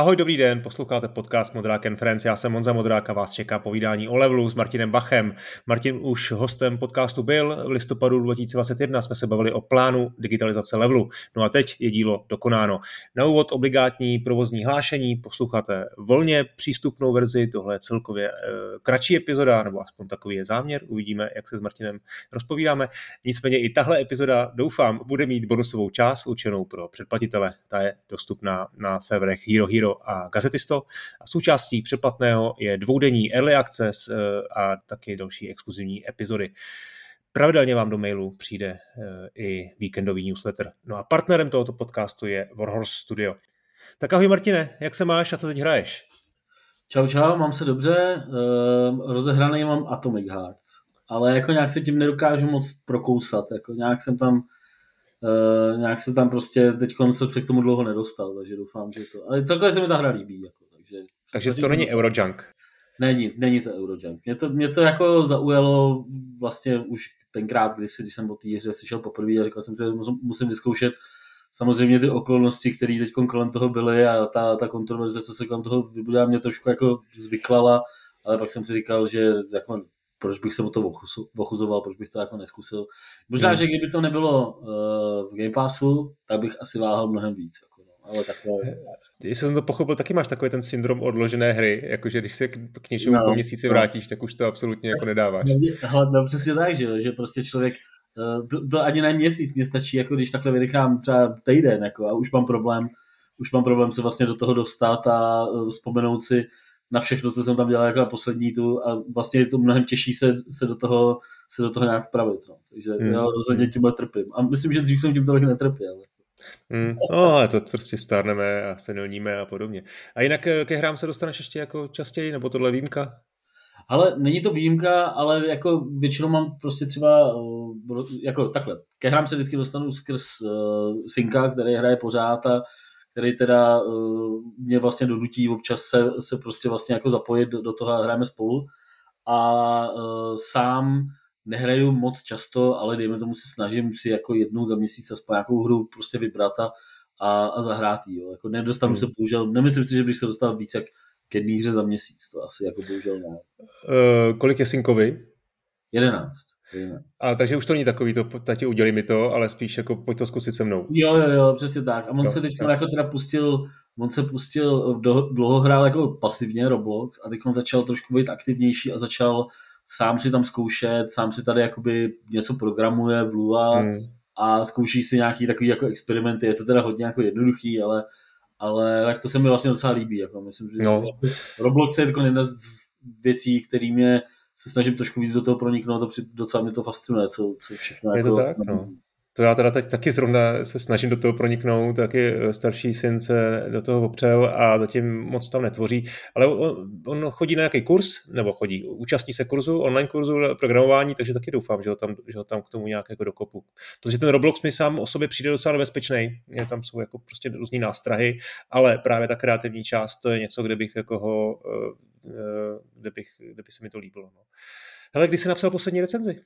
Ahoj, dobrý den, posloucháte podcast Modrák Conference, já jsem Monza Modrák a vás čeká povídání o levelu s Martinem Bachem. Martin už hostem podcastu byl, v listopadu 2021 jsme se bavili o plánu digitalizace levelu. No a teď je dílo dokonáno. Na úvod obligátní provozní hlášení, posloucháte volně přístupnou verzi, tohle je celkově e, kratší epizoda, nebo aspoň takový je záměr, uvidíme, jak se s Martinem rozpovídáme. Nicméně i tahle epizoda, doufám, bude mít bonusovou část určenou pro předplatitele. Ta je dostupná na serverech Hero Hero A Gazetisto. A součástí předplatného je dvoudenní early access eh, a taky další exkluzivní epizody. Pravidelně vám do mailu přijde eh, i víkendový newsletter. No a partnerem tohoto podcastu je Warhorse Studio. Tak ahoj Martine, jak se máš a co teď hraješ? Čau, čau, mám se dobře, uh, rozehraný mám Atomic Hearts, ale jako nějak se tím nedokážu moc prokousat, jako nějak jsem tam Uh, nějak se tam prostě, teď jsem se k tomu dlouho nedostal, takže doufám, že to, ale celkově se mi ta hra líbí. Jako, takže takže to není Eurojunk? Není, není to Eurojunk. Mě to, mě to jako zaujalo vlastně už tenkrát, když, když jsem o té hře slyšel poprvé a říkal jsem si, že musím vyzkoušet samozřejmě ty okolnosti, které teď kolem toho byly a ta, ta kontroverze, co se kolem toho vybudila, mě trošku jako zvyklala, ale pak jsem si říkal, že jako proč bych se o to ochuzoval, proč bych to jako neskusil. Možná, hmm. že kdyby to nebylo uh, v Game Passu, tak bych asi váhal mnohem víc. Jako no. Ale takhle... Jestli jsem to pochopil, taky máš takový ten syndrom odložené hry, jakože když se k, k něčemu no, po měsíci no. vrátíš, tak už to absolutně jako nedáváš. No, no přesně tak, že, že prostě člověk uh, to, to, ani na měsíc, mě stačí, jako když takhle vynechám třeba týden, jako, a už mám problém, už mám problém se vlastně do toho dostat a uh, vzpomenout si, na všechno, co jsem tam dělal jako na poslední tu a vlastně je to mnohem těžší se, se, do, toho, se do toho nějak vpravit. No. Takže hmm. já rozhodně tímhle trpím. A myslím, že dřív jsem tím tolik netrpěl. Hmm. No, ale to prostě stárneme a senilníme a podobně. A jinak eh, ke hrám se dostaneš ještě jako častěji, nebo tohle výjimka? Ale není to výjimka, ale jako většinou mám prostě třeba eh, jako takhle. Ke hrám se vždycky dostanu skrz uh, synka, který hraje pořád a který teda uh, mě vlastně donutí občas se, se prostě vlastně jako zapojit do, do toho a hrajeme spolu. A uh, sám nehraju moc často, ale dejme tomu se snažím si jako jednou za měsíc aspoň nějakou hru prostě vybrat a, a, a zahrát jí. Jo. Jako nedostanu hmm. se bohužel, nemyslím si, že bych se dostal víc jak k jedné hře za měsíc, to asi jako bohužel ne. Uh, kolik je synkovi? Jedenáct. A takže už to není takový, to tati udělí mi to, ale spíš jako pojď to zkusit se mnou. Jo, jo, jo, přesně tak. A on no, se teď jako teda pustil, on se pustil, do, dlouho hrál jako pasivně Roblox a teď on začal trošku být aktivnější a začal sám si tam zkoušet, sám si tady jakoby něco programuje v Lua hmm. a zkouší si nějaký takový jako experimenty. Je to teda hodně jako jednoduchý, ale ale tak to se mi vlastně docela líbí. Jako myslím, že no. Roblox je jako jedna z věcí, který mě se snažím trošku víc do toho proniknout a docela mě to fascinuje, co, co všechno. Je jako, to tak, no. To já teda teď taky zrovna se snažím do toho proniknout, taky eh, starší syn se do toho opřel a zatím moc tam netvoří, ale on, on chodí na nějaký kurz, nebo chodí, účastní se kurzu, online kurzu programování, takže taky doufám, že ho tam, že ho tam k tomu nějak jako dokopu. Protože ten Roblox mi sám o sobě přijde docela nebezpečný, tam jsou jako prostě různý nástrahy, ale právě ta kreativní část, to je něco, kde bych jako ho, eh, eh, kde, bych, kde by se mi to líbilo. No. Hele, kdy jsi napsal poslední recenzi?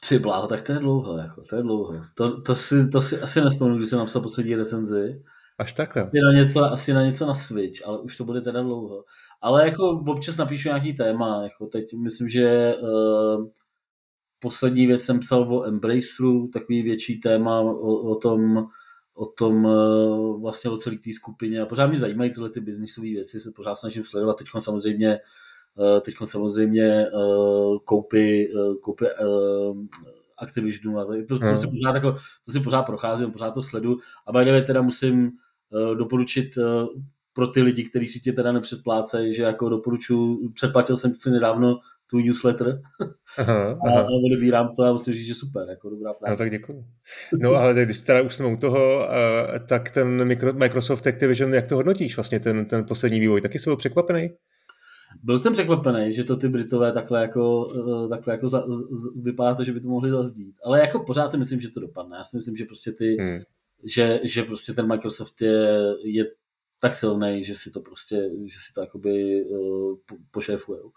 Tři bláho, tak to je dlouho, jako, to je dlouho. To, to, si, to si asi nespomenu, když jsem napsal poslední recenzi. Až takhle. Asi na, něco, asi na něco na Switch, ale už to bude teda dlouho. Ale jako občas napíšu nějaký téma, jako teď myslím, že uh, poslední věc jsem psal o Embraceru, takový větší téma o, o tom, o tom uh, vlastně o celé té skupině a pořád mě zajímají tyhle ty biznisové věci, se pořád snažím sledovat, teď samozřejmě teď samozřejmě eh, koupy, eh, koupy Activisionu a to, to, hmm. si pořád jako, to si pořád procházím, pořád to sledu a by the teda musím doporučit pro ty lidi, kteří si tě teda nepředplácejí, že jako doporučuji, předplatil jsem si nedávno tu newsletter aha, aha. a odebírám to a musím říct, že super, jako dobrá práce. No, tak děkuji. No ale když teda už jsme u toho, tak ten Microsoft Activision, jak to hodnotíš vlastně, ten, ten poslední vývoj, taky jsi byl překvapený? Byl jsem překvapený, že to ty Britové takhle jako, eh, takhle jako za, z, vypadá to, že by to mohli zazdít. Ale jako pořád si myslím, že to dopadne. Já si myslím, že prostě ty, hmm. že, že prostě ten Microsoft je, je tak silný, že si to prostě, že si to jakoby uh, pošéfujou.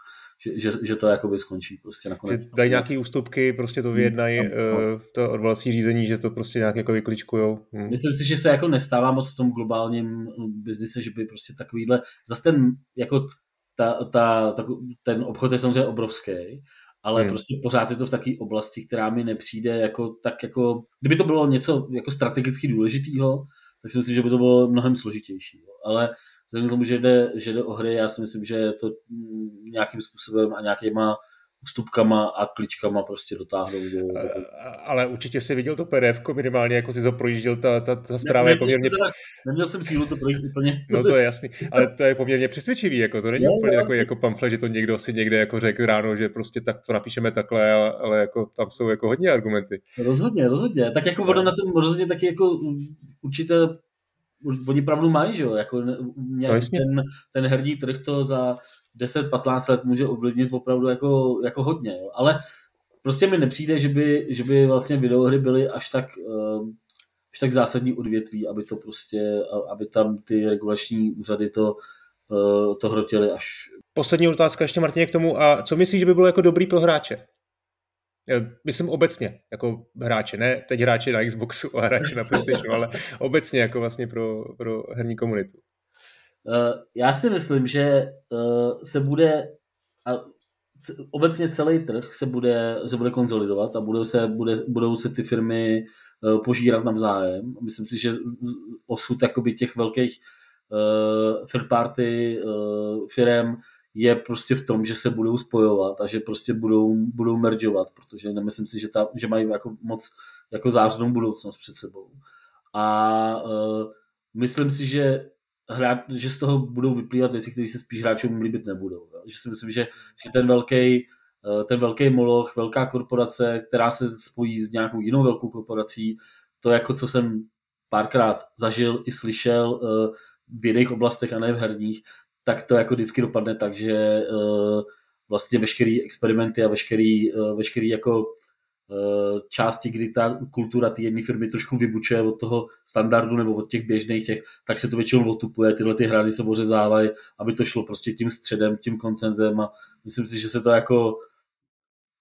že, že, že to jakoby skončí prostě nakonec. Že dají nějaký ústupky, prostě to vyjednají hmm. uh, to odvolací řízení, že to prostě nějak jako vykličkujou. Hmm. Myslím si, že se jako nestává moc v tom globálním biznise, že by prostě takovýhle, zase ten, jako ta, ta, ta, ten obchod je samozřejmě obrovský, ale hmm. prostě pořád je to v takové oblasti, která mi nepřijde jako tak jako, kdyby to bylo něco jako strategicky důležitého, tak si myslím, že by to bylo mnohem složitější. Ale vzhledem k tomu, že jde, že jde o hry, já si myslím, že to nějakým způsobem a nějakýma ústupkama a kličkama prostě dotáhnou. Do, do... Ale určitě si viděl to PDF, minimálně jako si to projížděl, ta, ta, ta zpráva ne, je poměrně... Teda, neměl jsem sílu to projít úplně. No to je jasný, ale to je poměrně přesvědčivý, jako to není no, úplně no. takový jako pamflet, že to někdo si někde jako řekl ráno, že prostě tak to napíšeme takhle, ale, ale jako tam jsou jako hodně argumenty. Rozhodně, rozhodně. Tak jako voda na tom rozhodně taky jako určité oni pravdu mají, že jo, jako no, ten, ten herní trh to za 10-15 let může ovlivnit opravdu jako, jako hodně, jo. ale prostě mi nepřijde, že by, že by vlastně videohry byly až tak, uh, až tak zásadní odvětví, aby to prostě, aby tam ty regulační úřady to, uh, to hrotily až... Poslední otázka ještě Martině k tomu, a co myslíš, že by bylo jako dobrý pro hráče? Eh, myslím obecně, jako hráče, ne teď hráči na Xboxu a hráči na PlayStationu, ale obecně jako vlastně pro, pro herní komunitu. Uh, já si myslím, že uh, se bude a obecně celý trh se bude, se bude konzolidovat a budou se, bude, budou se ty firmy požírat navzájem. Myslím si, že osud těch velkých third party firm je prostě v tom, že se budou spojovat a že prostě budou, budou mergeovat, protože nemyslím si, že, ta, že mají jako moc jako zářnou budoucnost před sebou. A uh, myslím si, že hrát, že z toho budou vyplývat věci, které se spíš hráčům líbit nebudou. Jo? Že si myslím, že, že ten velký ten velký moloch, velká korporace, která se spojí s nějakou jinou velkou korporací, to jako co jsem párkrát zažil i slyšel v jiných oblastech a ne v herních, tak to jako vždycky dopadne tak, že uh, vlastně veškerý experimenty a veškerý, uh, veškerý jako uh, části, kdy ta kultura té jedné firmy trošku vybučuje od toho standardu nebo od těch běžných těch, tak se to většinou otupuje, tyhle ty hrady se ořezávají, aby to šlo prostě tím středem, tím koncenzem a myslím si, že se to jako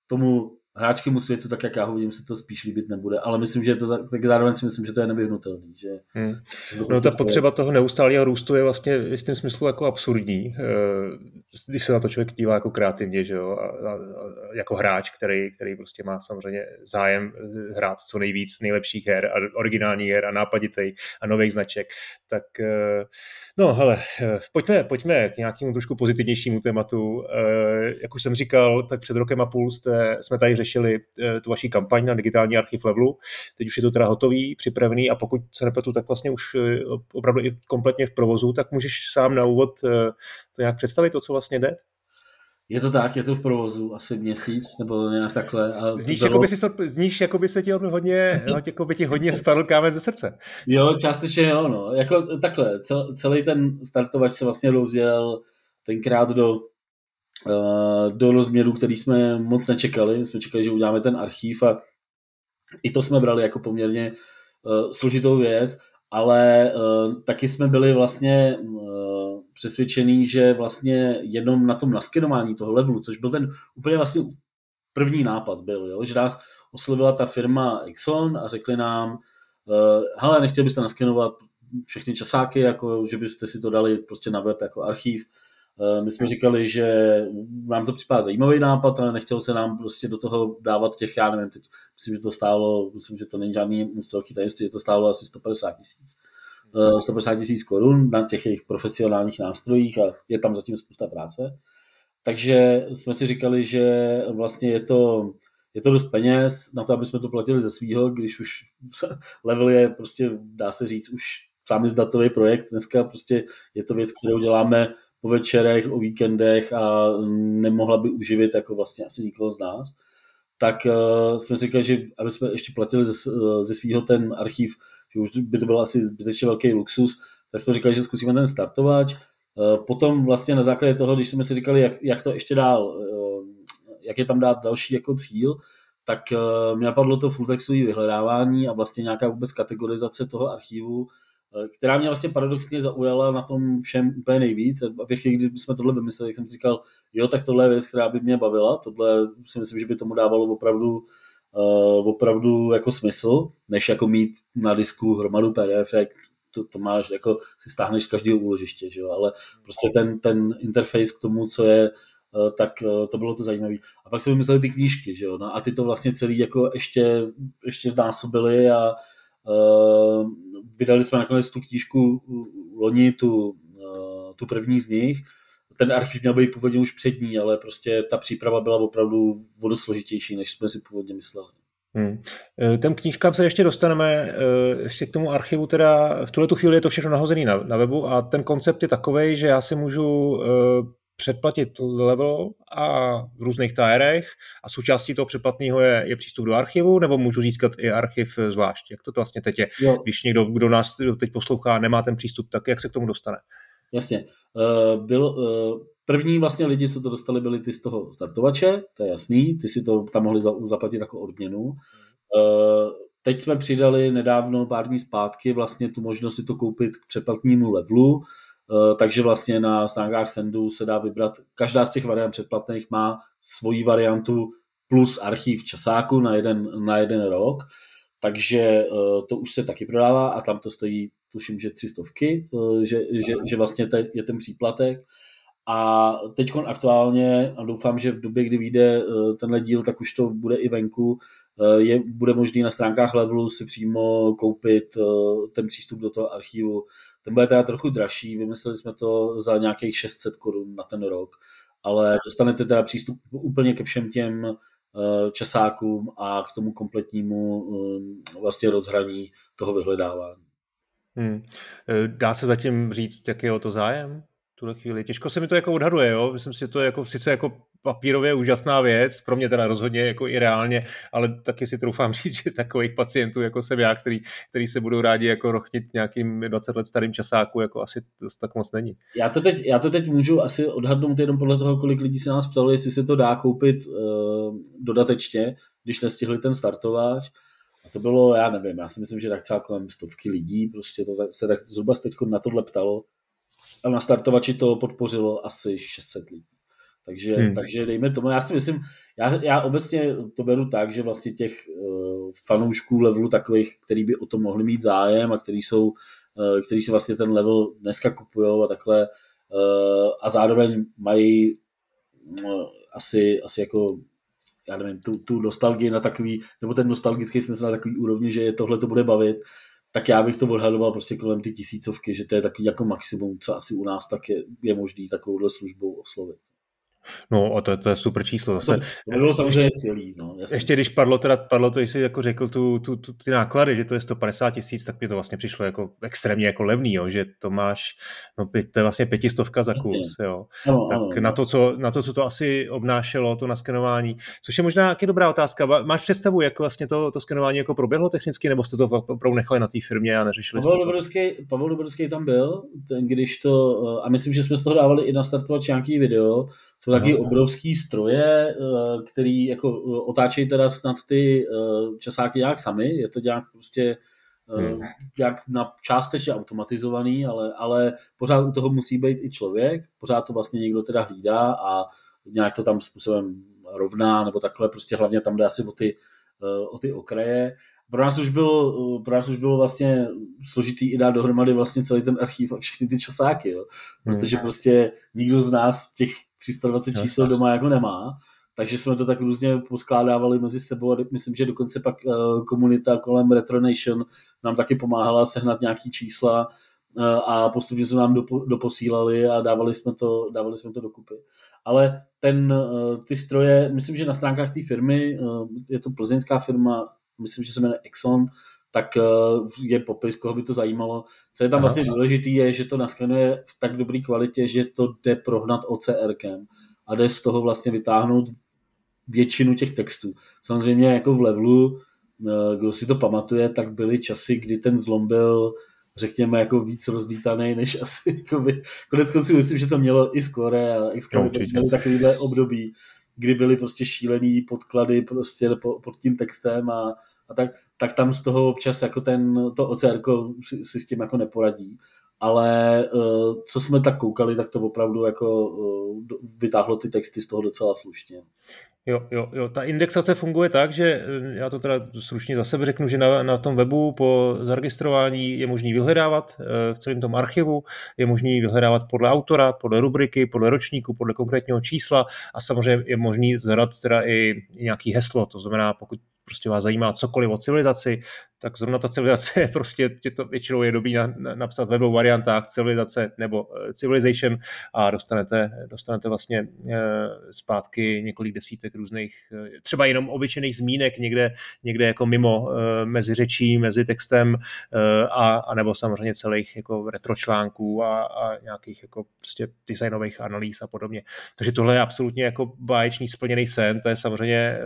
tomu hráčky světu, tak jak já ho vidím, se to spíš líbit nebude, ale myslím, že to tak, zároveň si myslím, že to je nevyhnutelný. Že, hmm. že no prostě ta potřeba toho neustálého růstu je vlastně v jistém smyslu jako absurdní, eh, když se na to člověk dívá jako kreativně, že jo, a, a, a jako hráč, který, který prostě má samozřejmě zájem hrát co nejvíc nejlepších her a originálních her a nápaditej a nových značek, tak eh, no hele, eh, pojďme, pojďme k nějakému trošku pozitivnějšímu tématu. Jak už jsem říkal, tak před rokem a půl jste, jsme tady řešili eh, tu vaší kampaň na digitální archiv levelu. Teď už je to teda hotový, připravený a pokud se nepletu, tak vlastně už eh, opravdu i kompletně v provozu, tak můžeš sám na úvod eh, to nějak představit, to, co vlastně jde? Je to tak, je to v provozu asi měsíc nebo nějak takhle. A zníš, bylo... jako by si, zníš, jako by se ti hodně, jako by ti hodně spadl kámen ze srdce. Jo, částečně jo, no. Jako takhle, celý ten startovač se vlastně rozjel tenkrát do Eh, do rozměru, který jsme moc nečekali. My jsme čekali, že uděláme ten archív a i to jsme brali jako poměrně uh, složitou věc, ale uh, taky jsme byli vlastně uh, přesvědčení, že vlastně jenom na tom naskenování toho levelu, což byl ten úplně vlastně první nápad byl, jo? že nás oslovila ta firma Exxon a řekli nám, uh, hele, nechtěli byste naskenovat všechny časáky, jako že byste si to dali prostě na web jako archív, Eh, my jsme říkali, že nám to připadá zajímavý nápad, ale nechtělo se nám prostě do toho dávat těch, já nevím, teď myslím, že to stálo, myslím, že to není žádný moc velký tajemství, že to stálo asi 150 tisíc. 150 eh, tisíc korun na těch jejich profesionálních nástrojích a je tam zatím spousta práce. Takže jsme si říkali, že vlastně je to, je to dost peněz na to, aby jsme to platili ze svýho, když už level je prostě, dá se říct, už sám datový projekt. Dneska prostě je to věc, kterou děláme po večerech, o víkendech a nemohla by uživit jako vlastně asi nikoho z nás, tak uh, jsme si říkali, že aby jsme ještě platili ze, ze svého ten archiv, že už by to byl asi zbytečně velký luxus, tak jsme říkali, že zkusíme ten startovač. Uh, potom vlastně na základě toho, když jsme si říkali, jak, jak to ještě dál, uh, jak je tam dát další jako cíl, tak uh, mě napadlo to full textové vyhledávání a vlastně nějaká vůbec kategorizace toho archivu, která mě vlastně paradoxně zaujala na tom všem úplně nejvíc. A v chvíli, kdy jsme tohle vymysleli, jsem si říkal, jo, tak tohle je věc, která by mě bavila, tohle si myslím, že by tomu dávalo opravdu uh, opravdu jako smysl, než jako mít na disku hromadu PDF, jak to, to máš, jako si stáhneš z každého úložiště, že jo? ale prostě ten, ten interface k tomu, co je, uh, tak uh, to bylo to zajímavé. A pak se vymysleli ty knížky, že jo? No a ty to vlastně celý jako ještě, ještě znásobili a uh, vydali jsme nakonec tu knížku loni, tu, tu první z nich. Ten archiv měl být původně už přední, ale prostě ta příprava byla opravdu vodosložitější, než jsme si původně mysleli. Hmm. E, těm knížkám se ještě dostaneme, e, ještě k tomu archivu, teda v tuhle tu chvíli je to všechno nahozené na, na webu a ten koncept je takový, že já si můžu e, předplatit level a v různých tárech a součástí toho předplatného je, je přístup do archivu, nebo můžu získat i archiv zvlášť? Jak to, to vlastně teď je? Jo. Když někdo, kdo nás teď poslouchá, nemá ten přístup, tak jak se k tomu dostane? Jasně. Uh, byl, uh, první vlastně lidi, co to dostali, byli ty z toho startovače, to je jasný, ty si to tam mohli zaplatit jako odměnu. Uh, teď jsme přidali nedávno, pár dní zpátky, vlastně tu možnost si to koupit k předplatnímu levelu, Eh, takže vlastně na stránkách Sendu se dá vybrat, každá z těch variant předplatných má svoji variantu plus archiv časáku na jeden, na jeden rok, takže eh, to už se taky prodává a tam to stojí, tuším, že tři stovky, eh, že, že, že vlastně je ten příplatek. A teď aktuálně, a doufám, že v době, kdy vyjde tenhle díl, tak už to bude i venku, je, bude možný na stránkách Levelu si přímo koupit ten přístup do toho archivu ten bude teda trochu dražší, vymysleli jsme to za nějakých 600 korun na ten rok, ale dostanete teda přístup úplně ke všem těm eh, časákům a k tomu kompletnímu eh, vlastně rozhraní toho vyhledávání. Hmm. Eh, dá se zatím říct, jaký je o to zájem? tuhle chvíli. Těžko se mi to jako odhaduje, jo? Myslím si, že to je jako, sice jako papírově úžasná věc, pro mě teda rozhodně jako i reálně, ale taky si troufám říct, že takových pacientů jako jsem já, který, který se budou rádi jako rochnit nějakým 20 let starým časáku, jako asi tak moc není. Já to teď, já to teď můžu asi odhadnout jenom podle toho, kolik lidí se nás ptalo, jestli se to dá koupit uh, dodatečně, když nestihli ten startováč. A to bylo, já nevím, já si myslím, že tak třeba kolem stovky lidí, prostě to tak, se tak zhruba teď na tohle ptalo a na startovači to podpořilo asi 600 lidí. Takže, hmm. takže dejme tomu, já si myslím, já, já obecně to beru tak, že vlastně těch uh, fanoušků levelu takových, který by o to mohli mít zájem a který jsou, uh, který si vlastně ten level dneska kupují a takhle uh, a zároveň mají uh, asi, asi jako já nevím, tu, tu nostalgii na takový, nebo ten nostalgický smysl na takový úrovni, že je tohle to bude bavit, tak já bych to odhadoval prostě kolem ty tisícovky, že to je takový jako maximum, co asi u nás tak je, je možný takovouhle službou oslovit. No a to, to je super číslo. Zase, to, bylo samozřejmě skvělý. No, jasný. ještě když padlo, teda, padlo to, jsi jako řekl tu, tu, tu, ty náklady, že to je 150 tisíc, tak mi to vlastně přišlo jako extrémně jako levný, jo, že to máš, no to je vlastně pětistovka za kus, jo. Ano, tak ano, na, to, co, na to, co to asi obnášelo, to naskenování, což je možná taky dobrá otázka. Máš představu, jak vlastně to, to skenování jako proběhlo technicky, nebo jste to opravdu nechali na té firmě a neřešili Pavel Dobrodský, Pavel Dobrodský tam byl, ten, když to, a myslím, že jsme z toho dávali i nastartovat nějaký video, jsou taky Aha. obrovský stroje, eh, který jako eh, otáčejí teda snad ty eh, časáky nějak sami, je to nějak prostě hmm. nějak na částečně automatizovaný, ale, ale pořád u toho musí být i člověk, pořád to vlastně někdo teda hlídá a nějak to tam způsobem rovná, nebo takhle, prostě hlavně tam jde asi o ty, o ty okraje pro nás už byl, pro nás už bylo vlastně složitý i dát dohromady vlastně celý ten archív a všechny ty časáky, jo. protože hmm. prostě nikdo z nás těch 320 čísel doma jako nemá, takže jsme to tak různě poskládávali mezi sebou a myslím, že dokonce pak uh, komunita kolem Retronation nám taky pomáhala sehnat nějaký čísla uh, a postupně jsme nám dopo, doposílali a dávali jsme to, dávali jsme to dokupy. Ale ten, uh, ty stroje, myslím, že na stránkách té firmy, je to plzeňská firma, myslím, že se jmenuje Exxon, tak eh, je popis, koho by to zajímalo. Co je tam Aha. vlastně důležité, je, že to naskenuje v tak dobré kvalitě, že to jde prohnat OCRkem a jde z toho vlastně vytáhnout většinu těch textů. Samozřejmě jako v levelu, eh, kdo si to pamatuje, tak byly časy, kdy ten zlom byl řekněme, jako víc rozlítaný, než asi jako by, konec konců myslím, že to mělo i Score a Excalibur no, měli takovýhle období, kdy byly prostě šílený podklady prostě pod tím textem a a tak, tak tam z toho občas jako ten, to OCR si, si s tím jako neporadí. Ale uh, co jsme tak koukali, tak to opravdu jako uh, vytáhlo ty texty z toho docela slušně. Jo, jo, jo, ta indexace funguje tak, že eh, já to teda stručně za sebe řeknu, že na, na tom webu po zaregistrování je možný vyhledávat eh, v celém tom archivu, je možný vyhledávat podle autora, podle rubriky, podle ročníku, podle konkrétního čísla a samozřejmě je možný zadat teda i nějaký heslo, to znamená, pokud prostě vás zajímá cokoliv o civilizaci, tak zrovna ta civilizace je prostě, tě to většinou je dobrý na, na, napsat ve dvou variantách civilizace nebo uh, civilization a dostanete, dostanete vlastně uh, zpátky několik desítek různých, uh, třeba jenom obyčejných zmínek někde, někde jako mimo mezi řečí, mezi textem a, a nebo samozřejmě celých jako retročlánků a, a nějakých jako prostě designových analýz a podobně. Takže tohle je absolutně jako báječný splněný sen, to je samozřejmě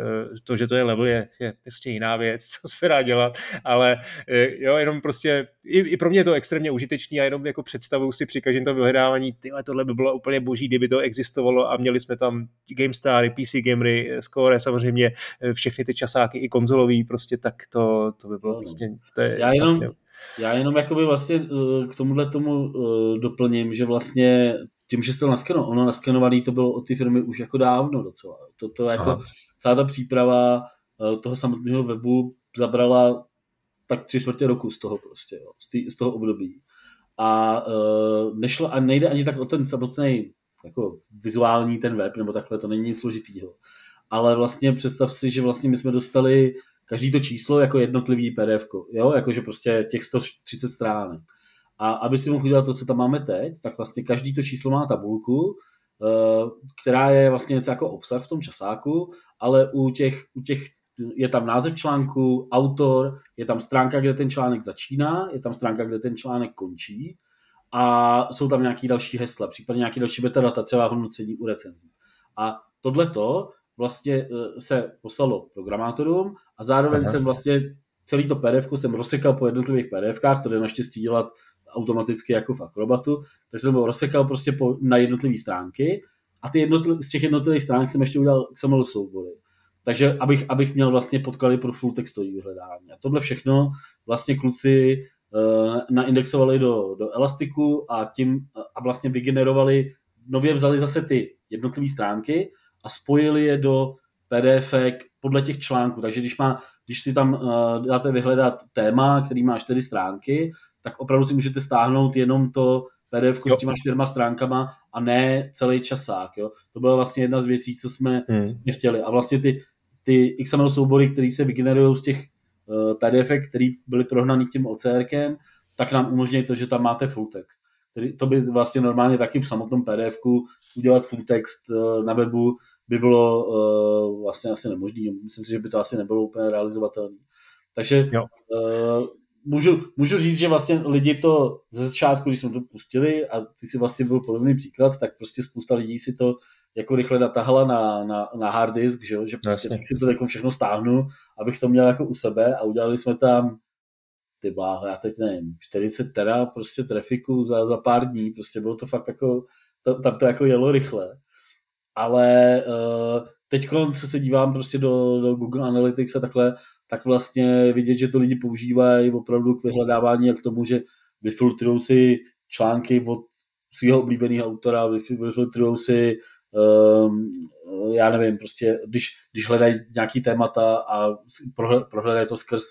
to, že to je level je, je prostě jiná věc, co se dá dělat, ale eh, jo, jenom prostě, i, i pro mě je to extrémně užitečný a jenom jako představuju si při každém tom vyhledávání, tyhle, tohle by bylo úplně boží, kdyby to existovalo a měli jsme tam GameStar, PC Gamery, Score, samozřejmě eh, všechny ty časáky i konzolový, prostě tak to, to by bylo prostě, to je já jenom, já jenom jakoby vlastně eh, k tomuhle tomu doplním, že vlastně tím, že jste naskeno, ono naskenovaný to bylo od ty firmy už jako dávno docela. To, to jako Aha. celá ta příprava Eh, toho samotného webu zabrala tak tři čtvrtě roku z toho prostě, jo, z, tý, z toho období. A uh, nešlo a nejde ani tak o ten samotný jako vizuální ten web, nebo takhle, to není nic složitýho. Ale vlastně představ si, že vlastně my jsme dostali každý to číslo jako jednotlivý PDF, jo, jakože prostě těch 130 stránek. A aby si mohl udělat to, co tam máme teď, tak vlastně každý to číslo má tabulku, eh, která je vlastně něco jako obsah v tom časáku, ale u těch, u těch je tam název článku, autor, je tam stránka, kde ten článek začíná, je tam stránka, kde ten článek končí a jsou tam nějaký další hesla, případně nějaký další metadata, třeba hodnocení u recenzí. A tohleto vlastně e, se poslalo programátorům a zároveň Aha. jsem vlastně celý to PDF jsem rozsekal po jednotlivých PDFkách, to jde naštěstí dělat automaticky jako v Acrobatu, takže jsem ho rozsekal prostě po, na jednotlivé stránky a ty jednotliv, z těch jednotlivých stránek jsem ještě udělal XML soubory. Takže abych, abych měl vlastně podklady pro full textový vyhledání. A tohle všechno vlastně kluci uh, naindexovali do, do Elastiku a tím a vlastně vygenerovali, nově vzali zase ty jednotlivé stránky a spojili je do PDF podle těch článků. Takže když, má, když si tam uh, dáte vyhledat téma, který má čtyři stránky, tak opravdu si můžete stáhnout jenom to PDF s těma čtyřma stránkama a ne celý časák. Jo? To byla vlastně jedna z věcí, co jsme, hmm. co jsme chtěli. A vlastně ty, ty XML soubory, které se vygenerují z těch eh, PDF, které byly prohnaný tím OCRkem, tak nám umožňuje to, že tam máte full text. Který, to by vlastně normálně taky v samotném pdf udělat full text uh, na webu by bylo uh, vlastně asi nemožné. Myslím si, že by to asi nebylo úplně realizovatelné. Takže jo. Uh, můžu, můžu říct, že vlastně lidi to ze začátku, když jsme to pustili a ty si vlastně byl podobný příklad, tak prostě spousta lidí si to jako rychle natahala na, na, na hard disk, že, že prostě Jasně. to jako všechno stáhnu, abych to měl jako u sebe a udělali jsme tam ty bláho, já teď nevím, 40 tera prostě trafiku za, za pár dní, prostě bylo to fakt jako, to, tam to jako jelo rychle. Ale uh, teď, co se dívám prostě do, do Google Analytics a takhle, tak vlastně vidět, že to lidi používají opravdu k vyhledávání a k tomu, že vyfiltrují si články od svého oblíbeného autora, vyfiltrují si já nevím, prostě když, když hledají nějaký témata a prohledají to skrz,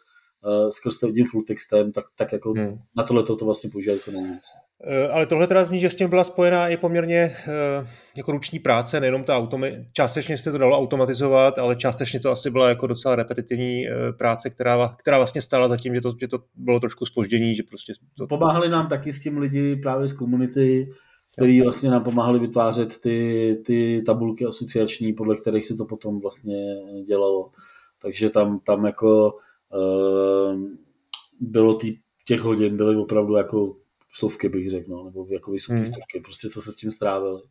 uh, skrz tím full textem, tak, tak jako hmm. na tohle to vlastně používají jako nejvíc. Eh, ale tohle teda zní, že s tím byla spojená i poměrně uh, jako ruční práce, nejenom ta automi- částečně se to dalo automatizovat, ale částečně to asi byla jako docela repetitivní uh, práce, která, která vlastně stála za tím, že to, že to bylo trošku spoždění, že prostě... To... Pomáhali nám taky s tím lidi právě z komunity, který vlastně nám pomáhali vytvářet ty, ty tabulky asociační, podle kterých se to potom vlastně dělalo. Takže tam, tam jako uh, bylo tý, těch hodin, byly opravdu jako stovky, bych řekl, no, nebo jako vysoké hmm. stovky, prostě co se s tím strávili.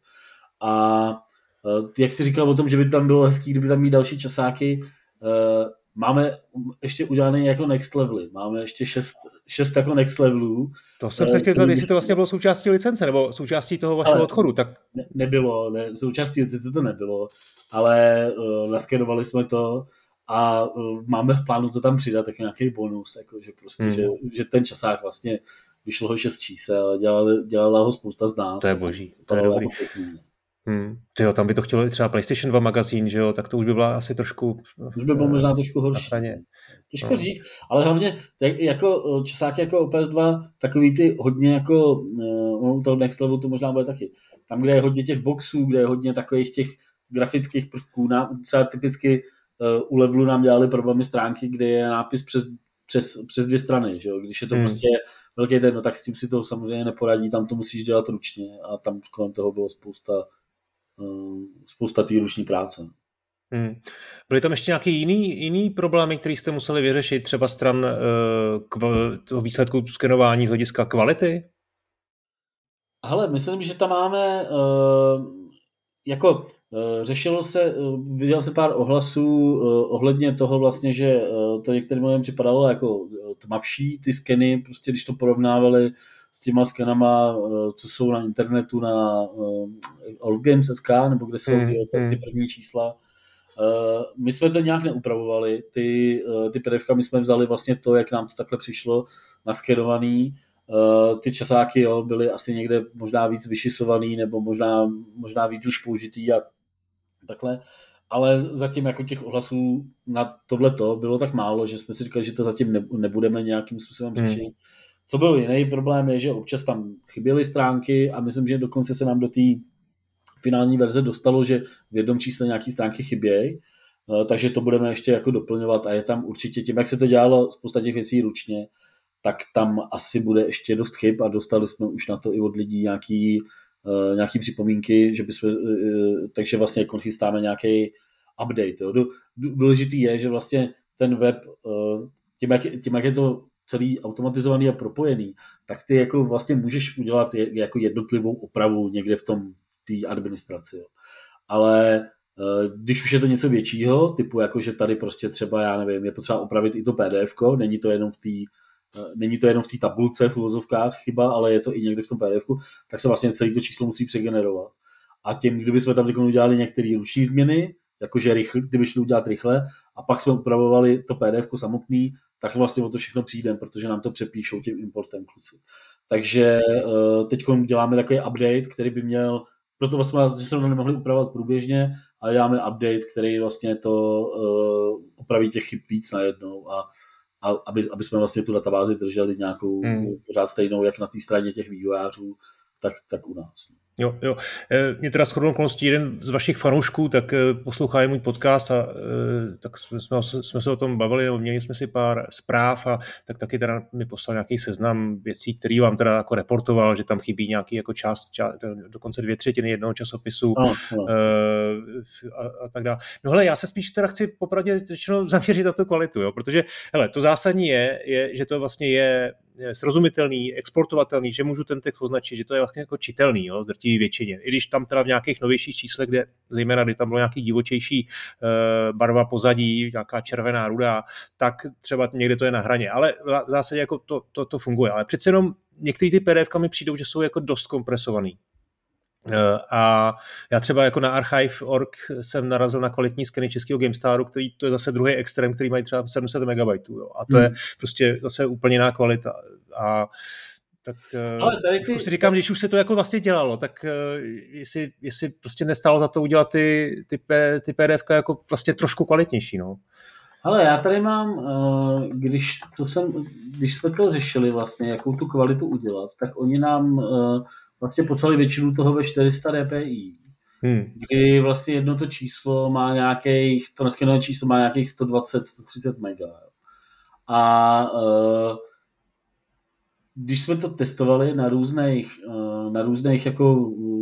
A uh, jak jsi říkal o tom, že by tam bylo hezký, kdyby tam mít další časáky, uh, máme ještě udělané jako next levely. Máme ještě šest, šest jako next levelů. To jsem se chtěl zeptat, jestli to vlastně bylo součástí licence nebo součástí toho vašeho odchodu. Tak... Ne, nebylo, ne, součástí licence to nebylo, ale uh, naskenovali jsme to a uh, máme v plánu to tam přidat jako nějaký bonus, jako, že prostě, hmm. že, že ten časák vlastně vyšlo ho šest čísel, dělala, dělala ho spousta z nás. To je boží, to je dobrý. Jako Hmm. Tyjo, tam by to chtělo i třeba PlayStation 2 magazín, že jo, tak to už by byla asi trošku... Už by bylo uh, možná trošku horší. Těžko no. říct, ale hlavně tak, jako eh, časáky jako PS2, takový ty hodně jako, uh, toho Next Level to možná bude taky. Tam, kde je hodně těch boxů, kde je hodně takových těch grafických prvků, na, třeba typicky uh, u levelu nám dělali problémy stránky, kde je nápis přes, přes, přes dvě strany, že jo? když je to hmm. prostě velký ten, no tak s tím si to samozřejmě neporadí, tam to musíš dělat ručně a tam kolem toho bylo spousta Eh, spousta té ruční práce. Hmm. Byly tam ještě nějaké jiný, jiný problémy, které jste museli vyřešit, třeba stran uh, kva, toho výsledku skenování z hlediska kvality? Hele, myslím, že tam máme uh, jako řešilo se, viděl se pár ohlasů ohledně toho vlastně, že to některým lidem připadalo jako tmavší ty skeny, prostě když to porovnávali s těma skenama, eh, co jsou na internetu na eh, oldgames.sk, nebo kde jsou mm, ty, ty hmm. první čísla. Eh, my jsme to nějak neupravovali, ty, ty PDF my jsme vzali vlastně to, jak nám to takhle přišlo, naskenovaný, ty časáky jo, byly asi někde možná víc vyšisovaný nebo možná, možná víc už použitý a takhle. Ale zatím jako těch ohlasů na tohleto bylo tak málo, že jsme si říkali, že to zatím nebudeme nějakým způsobem hmm. řešit. Co byl jiný problém je, že občas tam chyběly stránky a myslím, že dokonce se nám do té finální verze dostalo, že v jednom čísle nějaké stránky chybějí, eh, takže to budeme ještě jako doplňovat a je tam určitě tím, jak se to dělalo spousta těch věcí ručně, tak tam asi bude ještě dost chyb a dostali jsme už na to i od lidí nějaký, uh, nějaký připomínky, že bychom, uh, takže vlastně jako chystáme nějaký update. Jo. Důležitý je, že vlastně ten web, tím jak, tím, jak je to celý automatizovaný a propojený, tak ty jako vlastně můžeš udělat jako jednotlivou opravu někde v tom té administraci. Jo. Ale eh, když už je to něco většího, typu jako, že tady prostě třeba, já nevím, je potřeba opravit i to PDF, není to jenom v té eh, není to jenom v té tabulce v uvozovkách chyba, ale je to i někde v tom PDF, tak se vlastně celé to číslo musí přegenerovat. A tím, kdyby jsme tam udělali některé ruční změny, jakože rychle, kdyby šli udělat rychle a pak jsme upravovali to PDF samotný, tak vlastně o to všechno přijdeme, protože nám to přepíšou tím importem kluci. Takže uh, teď děláme takový update, který by měl, proto vlastně jsme to nemohli upravovat průběžně, ale děláme update, který vlastně to uh, opraví těch chyb víc najednou a, a aby, aby jsme vlastně tu databázi drželi nějakou hmm. pořád stejnou, jak na té straně těch vývojářů, tak, tak u nás. Jo, jo. E, mě teda shodou okolností jeden z vašich fanoušků, tak e, poslouchá můj podcast a e, tak jsme, jsme, jsme se o tom bavili, nebo měli jsme si pár zpráv a tak taky teda mi poslal nějaký seznam věcí, který vám teda jako reportoval, že tam chybí nějaký jako část, část dokonce dvě třetiny jednoho časopisu no, no. A, a tak dále. No hele, já se spíš teda chci popravdě řečeno zaměřit na tu kvalitu, jo, protože hele, to zásadní je, je, že to vlastně je srozumitelný, exportovatelný, že můžu ten text označit, že to je vlastně jako čitelný, jo, v drtivé většině. I když tam teda v nějakých novějších číslech, kde zejména kdy tam bylo nějaký divočejší uh, barva pozadí, nějaká červená, rudá, tak třeba někde to je na hraně. Ale v zásadě jako to, to, to funguje. Ale přece jenom některé ty PDF mi přijdou, že jsou jako dost kompresovaný. Eh, a já třeba jako na archive.org jsem narazil na kvalitní skeny českého GameStaru, který to je zase druhý extrém, který mají třeba 700 MB. Jo. A to hmm. je prostě zase úplně jiná kvalita. A tak eh, Ale tady ty... si říkám, když už se to jako vlastně dělalo, tak uh, jestli, jestli prostě nestalo za to udělat ty, ty, ty PDF jako vlastně trošku kvalitnější. No. Ale já tady mám, když, co jsem, když jsme to řešili vlastně, jakou tu kvalitu udělat, tak oni nám vlastně pocali většinu toho ve 400 dpi. Hmm. Kdy vlastně jedno to číslo má nějakých, to naskenované číslo má nějakých 120-130 mega. A uh, když jsme to testovali na různých, uh, na různých jako uh,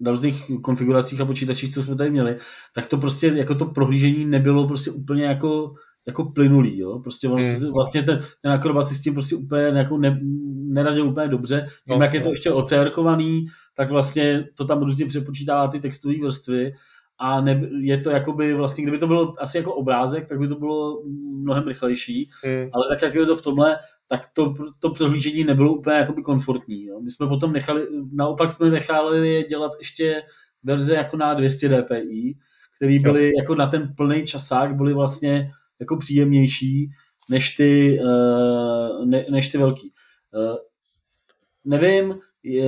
na různých konfiguracích a počítačích, co jsme tady měli, tak to prostě jako to prohlížení nebylo prostě úplně jako jako plynulý, jo. Prostě vlastně, mm. vlastně ten, ten akrobat si s tím prostě úplně jako ne, neradil úplně dobře. Tím, no, jak je to ještě océrkovaný, tak vlastně to tam různě přepočítává ty textové vrstvy a ne, je to jakoby vlastně, kdyby to bylo asi jako obrázek, tak by to bylo mnohem rychlejší, mm. ale tak, jak je to v tomhle, tak to, to přehlížení nebylo úplně jakoby komfortní. Jo. My jsme potom nechali, naopak jsme nechali dělat ještě verze jako na 200 dpi, které byly jo. jako na ten plný časák, byly vlastně jako příjemnější než ty, uh, ne, než ty velký. Uh, nevím,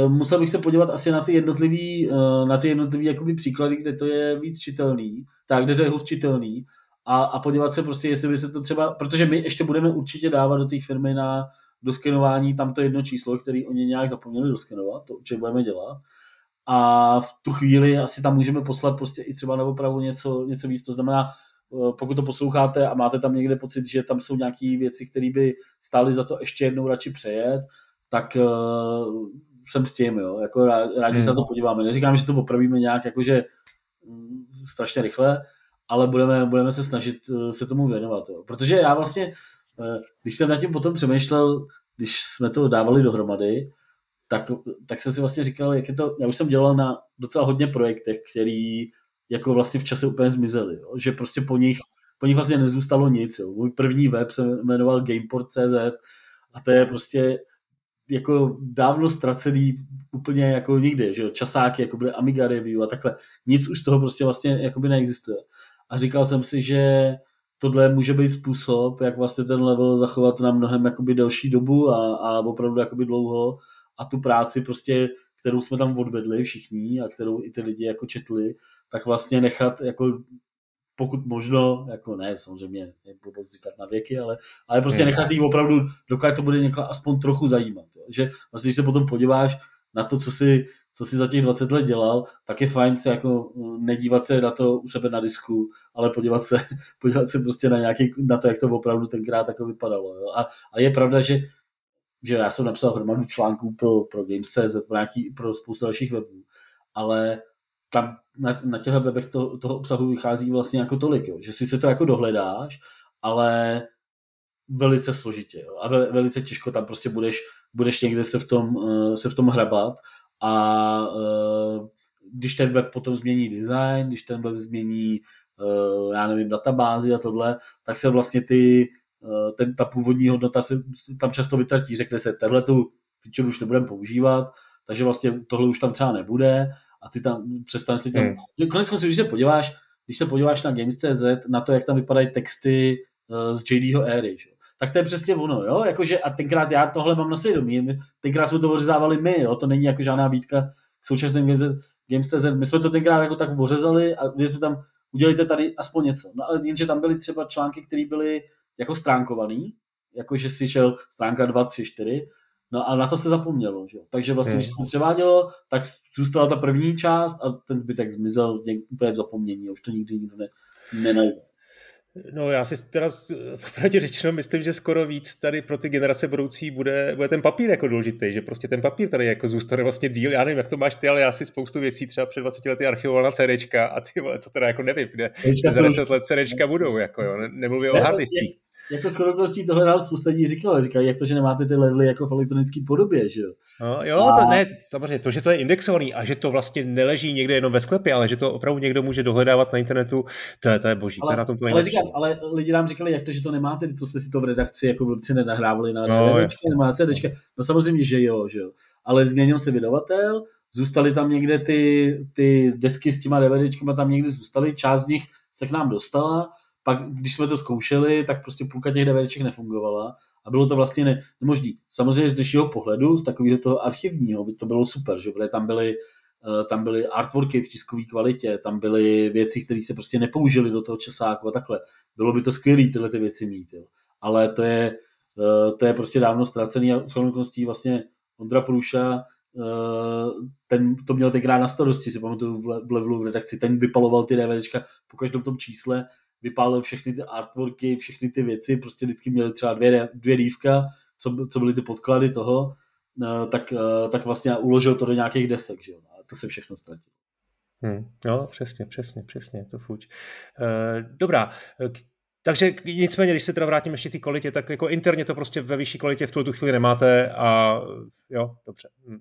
musel bych se podívat asi na ty jednotlivý, uh, na ty jednotlivý jakoby příklady, kde to je víc čitelný, tak, kde to je hůř čitelný a, a podívat se prostě, jestli by se to třeba, protože my ještě budeme určitě dávat do té firmy na doskenování tam to jedno číslo, který oni nějak zapomněli doskenovat, to určitě budeme dělat. A v tu chvíli asi tam můžeme poslat prostě i třeba na opravu něco, něco víc. To znamená, eh, pokud to posloucháte a máte tam někde pocit, že tam jsou nějaké věci, které by stály za to ještě jednou radši přejet, tak uh, jsem s tím, jo. Jako rád, rádi hmm. se na to podíváme. Neříkám, že to opravíme nějak jakože mm, strašně rychle, ale budeme, budeme se snažit eh, se tomu věnovat. Jo. Protože já vlastně, eh, když jsem nad tím potom přemýšlel, když jsme to dávali dohromady, tak, tak jsem si vlastně říkal, jak je to, já už jsem dělal na docela hodně projektech, který jako vlastně v čase úplně zmizely, jo. že prostě po nich, po nich vlastně nezůstalo nic. Jo. Můj první web se jmenoval Gameport.cz a to je prostě jako dávno ztracený úplně jako nikdy, že jo, časáky, jako byly Amiga Review a takhle, nic už z toho prostě vlastně jakoby neexistuje. A říkal jsem si, že tohle může být způsob, jak vlastně ten level zachovat na mnohem jakoby delší dobu a, a opravdu jakoby dlouho a tu práci prostě, kterou jsme tam odvedli všichni a kterou i ty lidi jako četli, tak vlastně nechat jako pokud možno, jako ne, samozřejmě blbost říkat na věky, ale, ale prostě nechat jí opravdu, dokud to bude někoho aspoň trochu zajímat. Jo. Že vlastně, když se potom podíváš na to, co si, co si za těch 20 let dělal, tak je fajn se jako nedívat se na to u sebe na disku, ale podívat se, podívat se prostě na, nějaký, na to, jak to opravdu tenkrát jako vypadalo. Jo. A, a, je pravda, že že já jsem napsal hromadu článků pro, pro Games.cz, pro, nějaký, pro spoustu dalších webů, ale tam na, na těch webech to, toho obsahu vychází vlastně jako tolik, jo. že si se to jako dohledáš, ale velice složitě jo. a velice těžko tam prostě budeš, budeš někde se v tom, uh, se v tom hrabat a uh, když ten web potom změní design, když ten web změní uh, já nevím, databázy a tohle, tak se vlastně ty, ten, ta původní hodnota se tam často vytratí. Řekne se, tenhle tu feature už nebudeme používat, takže vlastně tohle už tam třeba nebude a ty tam přestaneš si tam... Hmm. Konec konců, když se podíváš, když se podíváš na Games.cz, na to, jak tam vypadají texty uh, z JDho éry, že? tak to je přesně ono, jo, jakože a tenkrát já tohle mám na svědomí, tenkrát jsme to ořezávali my, jo, to není jako žádná výtka k současným Games.cz, my jsme to tenkrát jako tak ořezali a když jsme tam, udělejte tady aspoň něco, no ale jenže tam byly třeba články, které byly jako stránkovaný, jakože si šel stránka 2, 3, 4, No a na to se zapomnělo, že? Takže vlastně, hmm. když se to převádělo, tak zůstala ta první část a ten zbytek zmizel úplně v zapomnění. Už to nikdy nikdo ne, nenajde. No já si teda popravdě řečeno myslím, že skoro víc tady pro ty generace budoucí bude, bude ten papír jako důležitý, že prostě ten papír tady jako zůstane vlastně díl, já nevím, jak to máš ty, ale já si spoustu věcí třeba před 20 lety archivoval na CDčka a ty vole, to teda jako nevím, kde za 10 let CDčka budou, jako jo, nemluvím o harddiskích jako s okolností tohle nám spousta lidí říkalo, říkají, jak to, že nemáte ty levely jako v elektronické podobě, že jo? No, jo, a... to ne, samozřejmě, to, že to je indexovaný a že to vlastně neleží někde jenom ve sklepě, ale že to opravdu někdo může dohledávat na internetu, to je, to je boží, ale, to je na tom to ale, říkám, ale lidi nám říkali, jak to, že to nemáte, to jste si to v redakci jako blbci nenahrávali na no, nemá CDčka. No samozřejmě, že jo, že jo. Ale změnil se vydavatel, zůstaly tam někde ty, ty desky s těma DVDčkama tam někdy zůstaly, část z nich se k nám dostala, pak, když jsme to zkoušeli, tak prostě půlka těch DVDček nefungovala a bylo to vlastně ne, nemožné. Samozřejmě z dnešního pohledu, z takového toho archivního, by to bylo super, že protože tam byly eh, tam byly artworky v tiskové kvalitě, tam byly věci, které se prostě nepoužily do toho časáku a takhle. Bylo by to skvělé tyhle ty věci mít, jo. ale to je, eh, to je prostě dávno ztracený a s vlastně Ondra Průša eh, ten to měl tenkrát na starosti, si pamatuju v levelu v redakci, ten vypaloval ty DVDčka po každém tom čísle vypálil všechny ty artworky, všechny ty věci, prostě vždycky měli třeba dvě, dvě dívka, co, co byly ty podklady toho, eh, tak, eh, tak vlastně uložil to do nějakých desek, že jo, a to se všechno ztratilo. Hmm, no, přesně, přesně, přesně, to fuč. Uh, dobrá, takže nicméně, když se teda vrátím ještě ty kvalitě, tak jako interně to prostě ve vyšší kvalitě v tuto chvíli nemáte a jo, dobře. Hmm.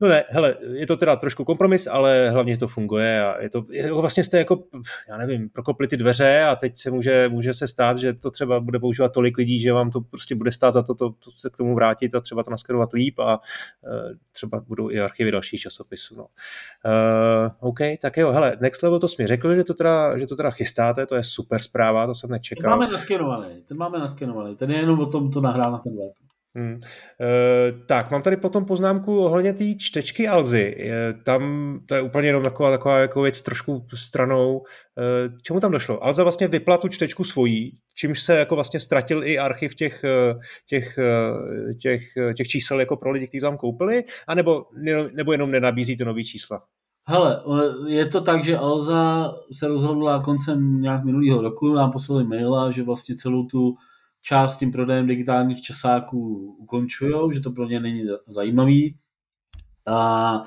No ne, hele, je to teda trošku kompromis, ale hlavně to funguje a je to, je, vlastně jste jako, já nevím, prokopli ty dveře a teď se může, může se stát, že to třeba bude používat tolik lidí, že vám to prostě bude stát za to, to, to se k tomu vrátit a třeba to naskenovat líp a uh, třeba budou i archivy dalších časopisů. No. Uh, OK, tak jo, hele, Next Level to jsi mi řekl, že to, teda, že to teda chystáte, to je super zpráva, to jsem nečekal. Ten máme naskenovaný, ten máme naskenovaný, ten je jenom o tom to nahrát na ten web. Hmm. E, tak, mám tady potom poznámku ohledně té čtečky Alzy. E, tam to je úplně jenom taková, taková jako věc trošku stranou. E, čemu tam došlo? Alza vlastně vypla tu čtečku svojí, čímž se jako vlastně ztratil i archiv těch, těch, těch, těch čísel jako pro lidi, kteří tam koupili, anebo nebo jenom nenabízí ty nový čísla? Hele, je to tak, že Alza se rozhodla koncem nějak minulého roku, nám poslali maila, že vlastně celou tu část tím prodejem digitálních časáků ukončují, že to pro ně není zajímavý. A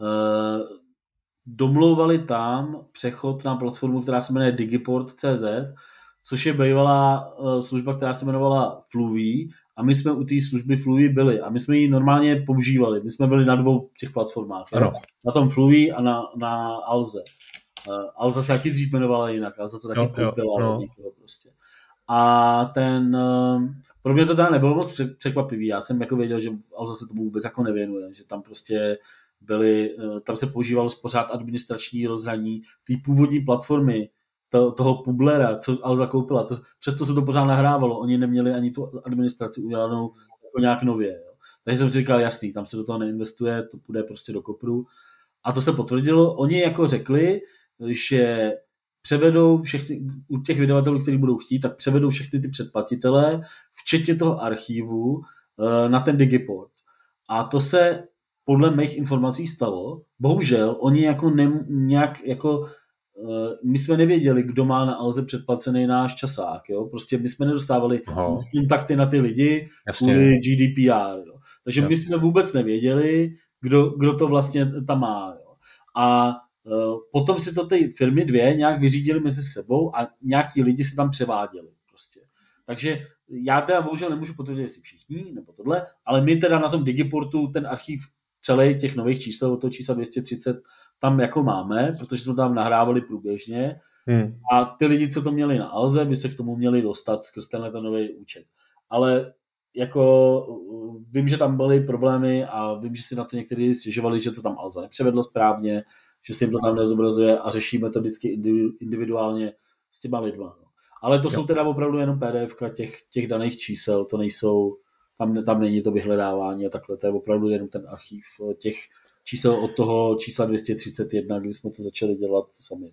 e, domlouvali tam přechod na platformu, která se jmenuje Digiport.cz, což je bývalá e, služba, která se jmenovala Fluvi a my jsme u té služby Fluvi byli a my jsme ji normálně používali. My jsme byli na dvou těch platformách. Ano. Na tom Fluvi a na, na Alze. Uh, Alza se taky dřív jmenovala jinak, Alza to taky jo, koupila jo, no. prostě. A ten, ehm, pro mě to teda nebylo moc překvapivý. Já jsem jako věděl, že Alza se tomu vůbec jako nevěnuje, že tam prostě byly, eh, tam se používalo pořád administrační rozhraní té původní platformy, to, toho Publera, co Alza koupila. To, přesto se to pořád nahrávalo. Oni neměli ani tu administraci udělanou jako nějak nově. Jo. Takže jsem si říkal, jasný, tam se do toho neinvestuje, to půjde prostě do kopru. A to se potvrdilo. Oni jako řekli, že převedou všechny, u těch vydavatelů, kteří budou chtít, tak převedou všechny ty předplatitele, včetně toho archivu, eh, na ten Digiport. A to se podle mých informací stalo. Bohužel, oni jako ne, nějak jako eh, my jsme nevěděli, kdo má na Alze předplacený náš časák, jo? Prostě my jsme nedostávali Aha. kontakty na ty lidi Jasně. kvůli GDPR, jo? Takže jo. my jsme vůbec nevěděli, kdo, kdo to vlastně tam má, jo? A potom si to ty firmy dvě nějak vyřídili mezi sebou a nějaký lidi se tam převáděli. Prostě. Takže já teda bohužel nemůžu potvrdit, jestli všichni nebo tohle, ale my teda na tom Digiportu ten archiv celý těch nových čísel, od toho čísla 230, tam jako máme, protože jsme tam nahrávali průběžně hmm. a ty lidi, co to měli na Alze, by se k tomu měli dostat skrz tenhle nový účet. Ale jako vím, že tam byly problémy a vím, že si na to někteří stěžovali, že to tam Alza nepřevedlo správně, že si jim to tam nezobrazuje a řešíme to vždycky individuálně s těma lidma. No. Ale to jo. jsou teda opravdu jenom PDF těch, těch daných čísel, to nejsou, tam, tam není to vyhledávání a takhle, to je opravdu jenom ten archív těch čísel od toho čísla 231, kdy jsme to začali dělat sami.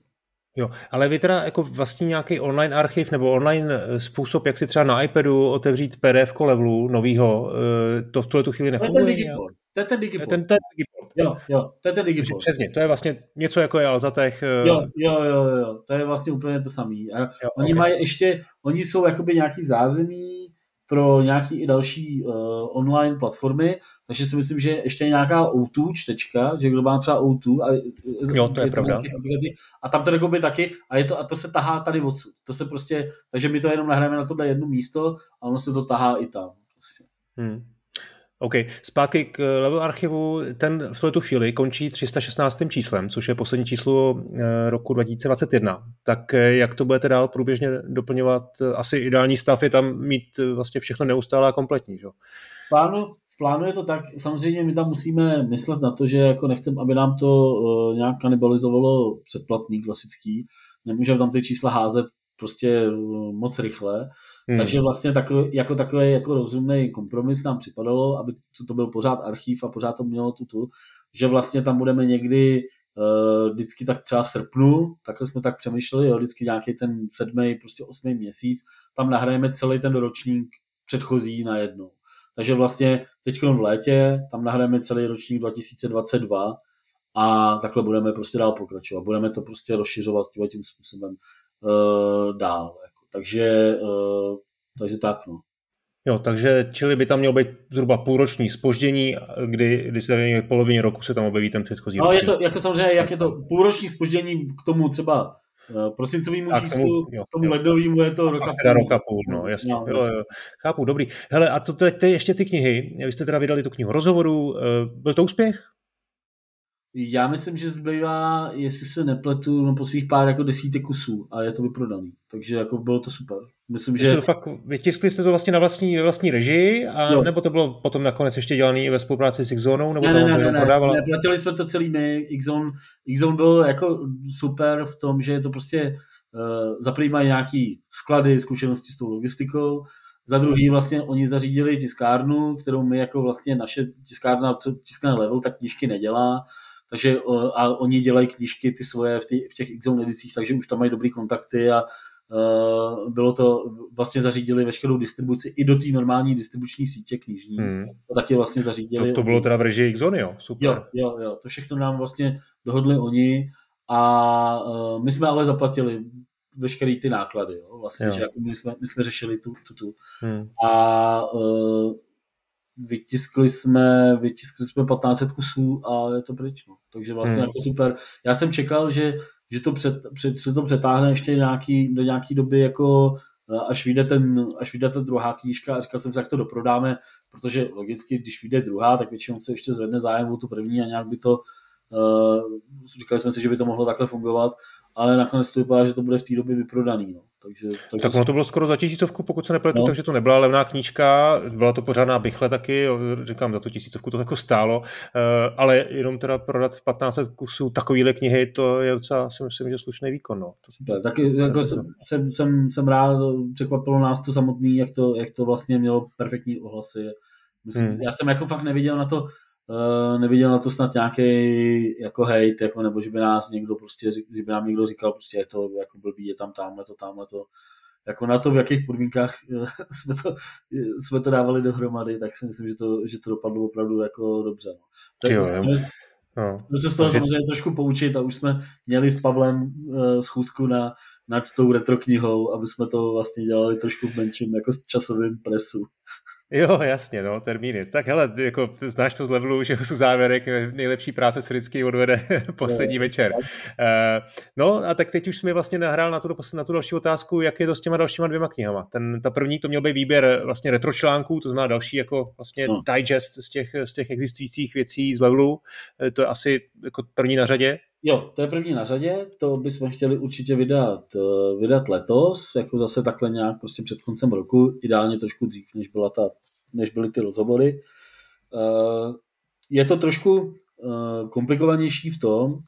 Jo, ale vy teda jako vlastně nějaký online archiv nebo online eh, způsob, jak si třeba na iPadu otevřít PDF levelu novýho, eh, to v tuhle tu chvíli nefunguje? To je ten Digiport. To je ten Digiport. Ten, ten Digiport. Jo, jo, to je ten Digiport. Přesně, to je vlastně něco jako je Alzatech. Eh, jo, jo, jo, jo, to je vlastně úplně to samé. oni okay. mají ještě, oni jsou jakoby nějaký zázemí, pro nějaký i další uh, online platformy, takže si myslím, že ještě je nějaká O2 čtečka, že kdo má třeba O2 a, jo, to je, je pravda. a tam to jakoby taky a, je to, a to se tahá tady odsud. To se prostě, takže my to jenom nahráme na tohle jedno místo a ono se to tahá i tam. Prostě. Hmm. OK, zpátky k eh, level archivu, ten v tuto chvíli končí 316. číslem, což je poslední číslo eh, roku 2021. Tak eh, jak to budete dál průběžně doplňovat? Asi ideální stav je tam mít vlastně všechno neustále a kompletní, že? Plánu, v plánu je to tak, samozřejmě my tam musíme myslet na to, že jako nechcem, aby nám to nějak kanibalizovalo předplatný klasický, nemůžeme tam ty čísla házet prostě moc rychle, Hmm. Takže vlastně takový, jako takový jako rozumný kompromis nám připadalo, aby to byl pořád archív a pořád to mělo tu, tu že vlastně tam budeme někdy uh, vždycky tak třeba v srpnu, takhle jsme tak přemýšleli, jo, vždycky nějaký ten sedmý, prostě osmý měsíc, tam nahrajeme celý ten ročník předchozí na jednu. Takže vlastně teď v létě tam nahrajeme celý ročník 2022 a takhle budeme prostě dál pokračovat. Budeme to prostě rozšiřovat tím způsobem uh, dál. Jako. Takže, uh, takže tak, no. Jo, takže čili by tam mělo být zhruba půlroční spoždění, kdy, kdy se v polovině roku se tam objeví ten předchozí No, je to, jako samozřejmě, jak je to půlroční spoždění k tomu třeba uh, prosincovému číslu, tomu, jo, k tomu jo. ledovému je to roka půl. roka půl, no, jasně. No, jo, jo. Chápu, dobrý. Hele, a co teď ještě ty knihy? Vy jste teda vydali tu knihu rozhovoru, byl to úspěch? Já myslím, že zbývá, jestli se nepletu, no po svých pár jako desítek kusů a je to vyprodaný. Takže jako bylo to super. Myslím, že... To fakt, vytiskli jste to vlastně na vlastní, vlastní režii, a, jo. nebo to bylo potom nakonec ještě dělaný ve spolupráci s Xzonou, nebo ne, to ne, ne, ne, ne, platili jsme to celý my, Xzone, Xzone byl jako super v tom, že je to prostě uh, za mají nějaký sklady, zkušenosti s tou logistikou, za druhý vlastně oni zařídili tiskárnu, kterou my jako vlastně naše tiskárna, co tiskne level, tak knížky nedělá, takže a oni dělají knížky ty svoje v, tý, v těch x edicích, takže už tam mají dobrý kontakty a uh, bylo to, vlastně zařídili veškerou distribuci i do té normální distribuční sítě knižní. Hmm. To taky vlastně zařídili. To, to bylo teda v režii x jo? Super. Jo, jo, jo, to všechno nám vlastně dohodli oni a uh, my jsme ale zaplatili veškeré ty náklady, jo? vlastně, jo. že jako my, jsme, my jsme řešili tu, tu, tu. Hmm. A uh, vytiskli jsme, vytiskli jsme 1500 kusů a je to pryč. No. Takže vlastně hmm. jako super. Já jsem čekal, že, že to před, před, se to přetáhne ještě nějaký, do nějaký doby jako eh, až vyjde, ten, až vyjde ta druhá knížka a říkal jsem si, jak to doprodáme, protože logicky, když vyjde druhá, tak většinou se ještě zvedne zájem o tu první a nějak by to, uh, říkali jsme si, že by to mohlo takhle fungovat, ale nakonec to vypadá, že to bude v té době vyprodaný. No. Takže, takže tak ono to bylo skoro za tisícovku, pokud se nepletu, no. takže to nebyla levná knížka, byla to pořádná bychle taky, říkám, za tu tisícovku to jako stálo, uh, ale jenom teda prodat 1500 kusů takovýhle knihy, to je docela, si myslím, že slušný výkon. No. To, taky jako jsem, jsem, jsem, jsem rád, překvapilo nás to samotný, jak to, jak to vlastně mělo perfektní ohlasy. Myslím, hmm. Já jsem jako fakt neviděl na to, Uh, neviděl na to snad nějaký jako hate, jako, nebo že by nás někdo prostě, že by nám někdo říkal, prostě je to jako blbý, je tam tamhle to, tamhle to. Jako na to, v jakých podmínkách uh, jsme, to, jsme to dávali dohromady, tak si myslím, že to, že to dopadlo opravdu jako dobře. No. Tak jo, jsme, no. jsme se z toho Takže... samozřejmě trošku poučit a už jsme měli s Pavlem uh, schůzku na, nad tou retro knihou, aby jsme to vlastně dělali trošku v menším jako časovým presu. Jo, jasně, no, termíny. Tak hele, jako znáš to z levelu, že jsou závěrek, nejlepší práce se vždycky odvede poslední večer. Uh, no a tak teď už jsme vlastně nahrál na tu, na tu další otázku, jak je to s těma dalšíma dvěma knihama. Ten, ta první to měl být výběr vlastně retro článků, to znamená další jako vlastně no. digest z těch, z těch existujících věcí z levelu. Eh, to je asi jako první na řadě. Jo, to je první na řadě, to bychom chtěli určitě vydat, eh, vydat letos, jako zase takhle nějak prostě před koncem roku, ideálně trošku dřív, než, byla ta, než byly ty rozhovory. Eh, je to trošku eh, komplikovanější v tom,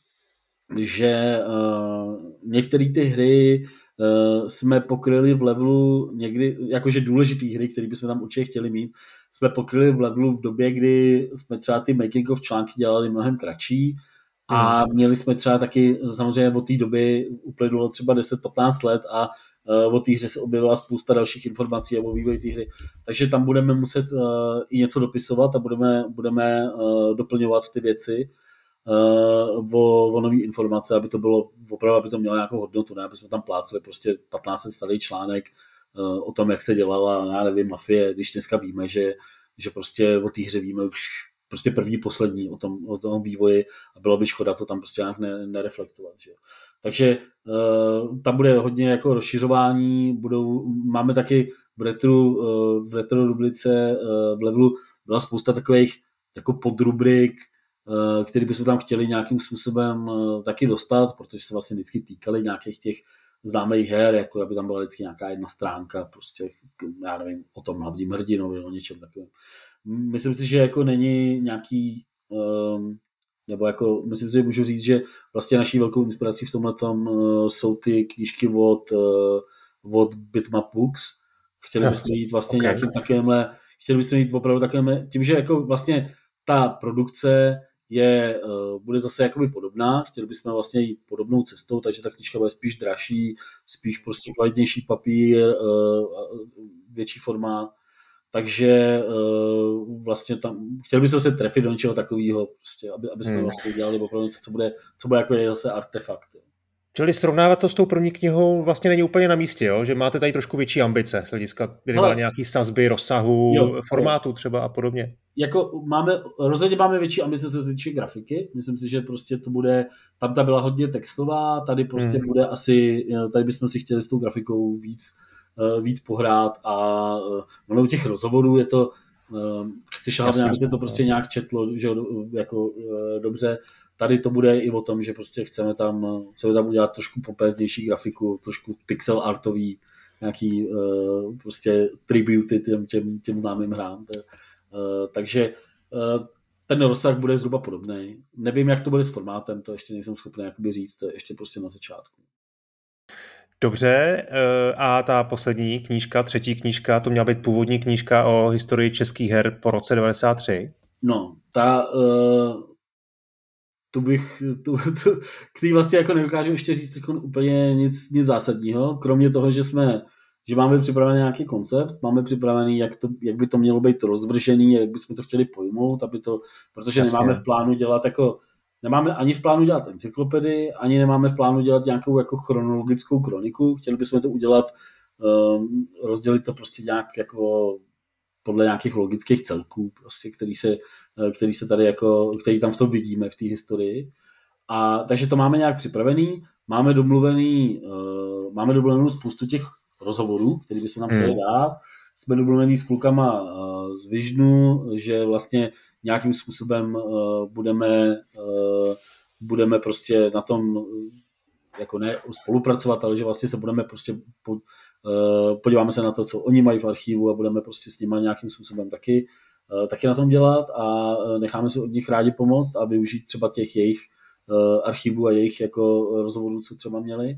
že některé ty hry jsme pokryli v levelu někdy, jakože důležitý hry, které bychom tam určitě chtěli mít, jsme pokryli v levelu v době, kdy jsme třeba ty making of články dělali mnohem kratší, a hmm. měli jsme třeba taky, samozřejmě od té doby uplynulo třeba 10-15 let a uh, o té hře se objevila spousta dalších informací a o vývoji té hry. Takže tam budeme muset uh, i něco dopisovat a budeme, budeme uh, doplňovat ty věci o, o nové informace, aby to bylo opravdu, aby to mělo nějakou hodnotu, ne? aby jsme tam pláceli prostě 15 starý článek o tom, jak se dělala, já nevím, mafie, když dneska víme, že, že prostě o té hře víme už prostě první, poslední o tom, o tom vývoji a bylo by škoda to tam prostě nějak ne, nereflektovat. Že? Takže uh, tam bude hodně jako rozšiřování, budou, máme taky v retro, uh, v retro rubrice uh, v levelu byla spousta takových jako podrubrik, uh, který bychom tam chtěli nějakým způsobem uh, taky dostat, protože se vlastně vždycky týkali nějakých těch známých her, jako aby tam byla vždycky nějaká jedna stránka, prostě, já nevím, o tom hlavním hrdinovi, o něčem takovém myslím si, že jako není nějaký, um, nebo jako, myslím si, že můžu říct, že vlastně naší velkou inspirací v tomhle tom uh, jsou ty knížky od, uh, od Bitmap Books. Chtěli bychom jít vlastně okay. nějakým takovémhle, chtěli bychom jít opravdu takovémhle, tím, že jako vlastně ta produkce je, uh, bude zase jakoby podobná, chtěli bychom vlastně jít podobnou cestou, takže ta knižka bude spíš dražší, spíš prostě kvalitnější papír, uh, větší formát, takže uh, vlastně tam, chtěl bych se trefit do něčeho takového, prostě, aby, aby jsme hmm. vlastně udělali opravdu něco, co bude, co bude jako je zase artefakt. Jo. Čili srovnávat to s tou první knihou vlastně není úplně na místě, jo? že máte tady trošku větší ambice z hlediska Ale... nějaký sazby, rozsahu, jo, formátu jo. třeba a podobně. Jako máme, rozhodně máme větší ambice co se týče grafiky. Myslím si, že prostě to bude, tam ta byla hodně textová, tady prostě hmm. bude asi, tady bychom si chtěli s tou grafikou víc Eh, víc pohrát a uh, u těch rozhovorů je to, Chceš hlavně, aby to prostě nějak četlo, že jako dobře. Tady to bude i o tom, že prostě chceme tam, chceme tam udělat trošku popéznější grafiku, trošku pixel artový, nějaký uh, prostě tributy těm, těm, těm známým hrám. Uh, takže uh, ten rozsah bude zhruba podobný. Nevím, jak to bude s formátem, to ještě nejsem schopný jakoby říct, to je ještě prostě na začátku. Dobře, a ta poslední knížka, třetí knížka, to měla být původní knížka o historii českých her po roce 93. No, ta, uh, tu bych, tu, tu, který vlastně jako nedokážu ještě říct úplně nic, nic zásadního, kromě toho, že jsme že máme připravený nějaký koncept, máme připravený, jak, to, jak by to mělo být rozvržený, jak bychom to chtěli pojmout, aby to, protože Jasně. nemáme v plánu dělat jako, nemáme ani v plánu dělat encyklopedii, ani nemáme v plánu dělat nějakou jako chronologickou kroniku, chtěli bychom to udělat, um, rozdělit to prostě nějak jako podle nějakých logických celků, prostě, který, se, eh, který se tady jako, který tam v tom vidíme v té historii. A takže to máme nějak připravený, máme domluvený, uh, máme domluvenou spoustu těch rozhovorů, který bychom tam chtěli hmm. dát. Jsme domluvení s klukama uh, z Vižnu, že vlastně nějakým způsobem uh, budeme, uh, budeme prostě na tom jako ne spolupracovat, ale že vlastně se budeme prostě po, podíváme se na to, co oni mají v archivu a budeme prostě s nimi nějakým způsobem taky, taky na tom dělat a necháme si od nich rádi pomoct a využít třeba těch jejich archivů a jejich jako rozhovorů, co třeba měli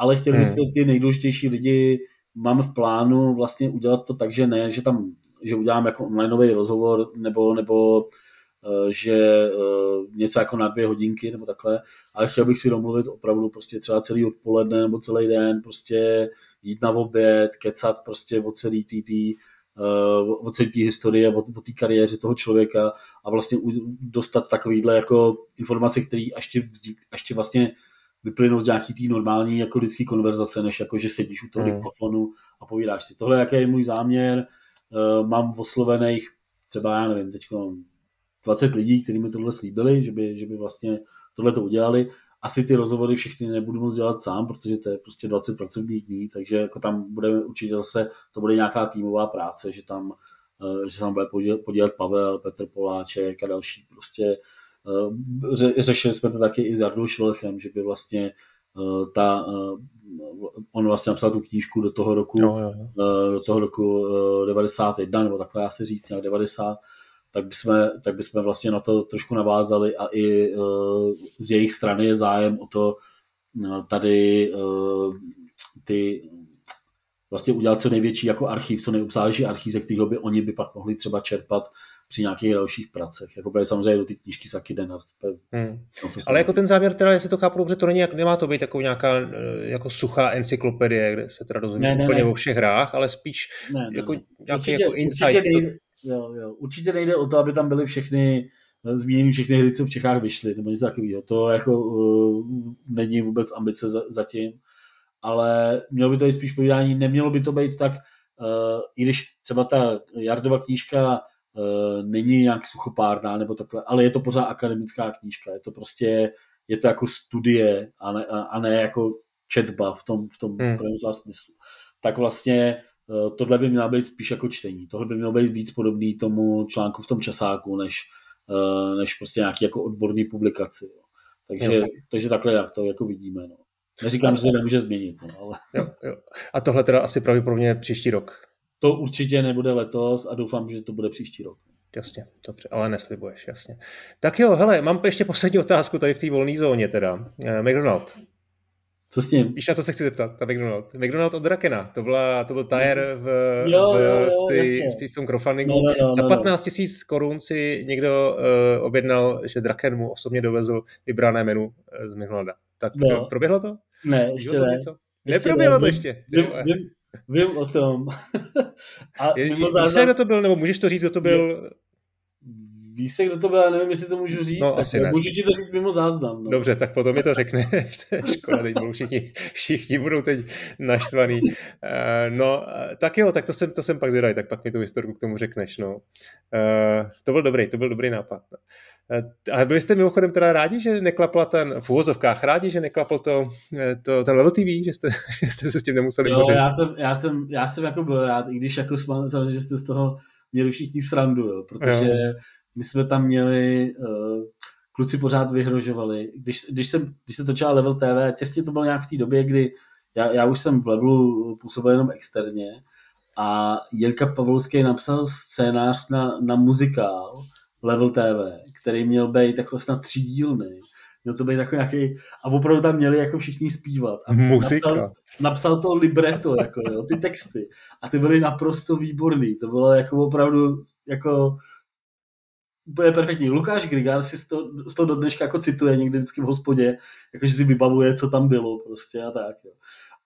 ale chtěli hmm. byste ty nejdůležitější lidi, mám v plánu vlastně udělat to tak, že ne, že tam, že udělám jako onlineový rozhovor nebo, nebo eh, že uh, něco jako na dvě hodinky nebo takhle, ale chtěl bych si domluvit opravdu prostě třeba celý odpoledne nebo celý den, prostě jít na oběd, kecat prostě o celý tý, tý uh, o celé té historie, o, o té kariéře toho člověka a vlastně dostat takovýhle jako informace, které ještě, ještě vlastně vyplynou z nějaký tý normální jako lidský konverzace, než jako, že sedíš u toho hmm. diktofonu a povídáš si. Tohle, jaký je můj záměr, uh, mám oslovených třeba, já nevím, teď 20 lidí, kteří mi tohle slíbili, že by, že by vlastně tohle to udělali. Asi ty rozhovory všechny nebudu moc dělat sám, protože to je prostě 20 pracovních dní, takže jako tam budeme určitě zase, to bude nějaká týmová práce, že tam, uh, že tam bude podílet Pavel, Petr Poláček a další prostě Eh, řešili jsme to taky i s Jardou Švelechem, že by vlastně eh, ta, eh, on vlastně napsal tu knížku do toho roku, jo, jo. do toho roku 91, nebo takhle já si říct, nějak 90, tak bychom, tak bychom vlastně na to trošku navázali a i z jejich strany je zájem o to tady ty vlastně udělat co největší jako archiv, co nejobsáhlejší archiv, ze kterého by oni by pak mohli třeba čerpat při nějakých dalších pracech. Jako bude samozřejmě do ty knížky Saki Denard. Hmm. Ale jako ten závěr, teda, jestli to chápu dobře, to není, nemá to být jako nějaká eh, jako suchá encyklopedie, kde se teda dozvím úplně ne. o všech hrách, ale spíš ne, ne, jako ne. nějaký určitě, jako insight. Určitě nejde, jo, jo. určitě nejde o to, aby tam byly všechny eh, zmíněny všechny hry, co v Čechách vyšly, nebo něco takového. To jako uh, není vůbec ambice za, zatím, ale mělo by to být spíš povídání, nemělo by to být tak, uh, i když třeba ta Jardova knížka není nějak suchopárná nebo takhle, ale je to pořád akademická knížka, je to prostě, je to jako studie a ne, a ne jako četba v tom, v tom hmm. smyslu. Tak vlastně uh, tohle by mělo být spíš jako čtení. Tohle by mělo být víc podobný tomu článku v tom časáku, než, uh, než prostě nějaký jako odborný publikaci. Jo. Takže, jo. takže takhle jak to jako vidíme. No. Neříkám, že se nemůže změnit, no, ale... Jo, jo. A tohle teda asi pravděpodobně příští rok. To určitě nebude letos a doufám, že to bude příští rok. Jasně, dobře, ale neslibuješ, jasně. Tak jo, hele, mám ještě poslední otázku tady v té volné zóně teda. Eh, McDonald. Co s ním? Víš, na co se chci zeptat? Ta McDonald. McDonald od Drakena. To, byla, to byl tire v, jo, v, jo, jo, ty, v, v tom crowdfundingu. No, no, no, Za 15 no, tisíc korun si někdo uh, objednal, že Draken mu osobně dovezl vybrané menu eh, z McDonalda. Tak no. proběhlo to? Ne, ještě ne. Něco? Ještě Neproběhlo ne. to ještě. Vím, vím, vím o tom. A je, mimo záznam... Víš, kdo to byl, nebo můžeš to říct, kdo to byl? Víš se, kdo to byl, nevím, jestli to můžu říct. No, tak asi ne. Můžu ti to říct mimo záznam. No. Dobře, tak potom mi to řekne. Škoda, teď budou všichni, všichni budou teď naštvaný. Uh, no, tak jo, tak to jsem, to jsem pak zvědavý, tak pak mi tu historiku k tomu řekneš. No. Uh, to byl dobrý, to byl dobrý nápad. Uh, a byli jste mimochodem teda rádi, že neklapla ten, v uvozovkách rádi, že neklapl to, to ten Level TV, že jste, že jste se s tím nemuseli jo, já jsem, já jsem, já jsem jako byl rád, i když jako samozřejmě, že jsme z toho měli všichni srandu, jo, protože jo. My jsme tam měli, uh, kluci pořád vyhrožovali, když, když, jsem, když se točila Level TV, těsně to bylo nějak v té době, kdy já, já už jsem v Levelu působil jenom externě a Jirka Pavlovský napsal scénář na, na muzikál Level TV, který měl být jako snad tři dílny. Měl to být jako nějaký, a opravdu tam měli jako všichni zpívat. A Muzika. Napsal, napsal to libreto, jako jo, ty texty. A ty byly naprosto výborný. To bylo jako opravdu jako úplně perfektní. Lukáš Grigár si to, to do dneška jako cituje někdy vždycky v hospodě, jakože si vybavuje, co tam bylo prostě a tak. Jo.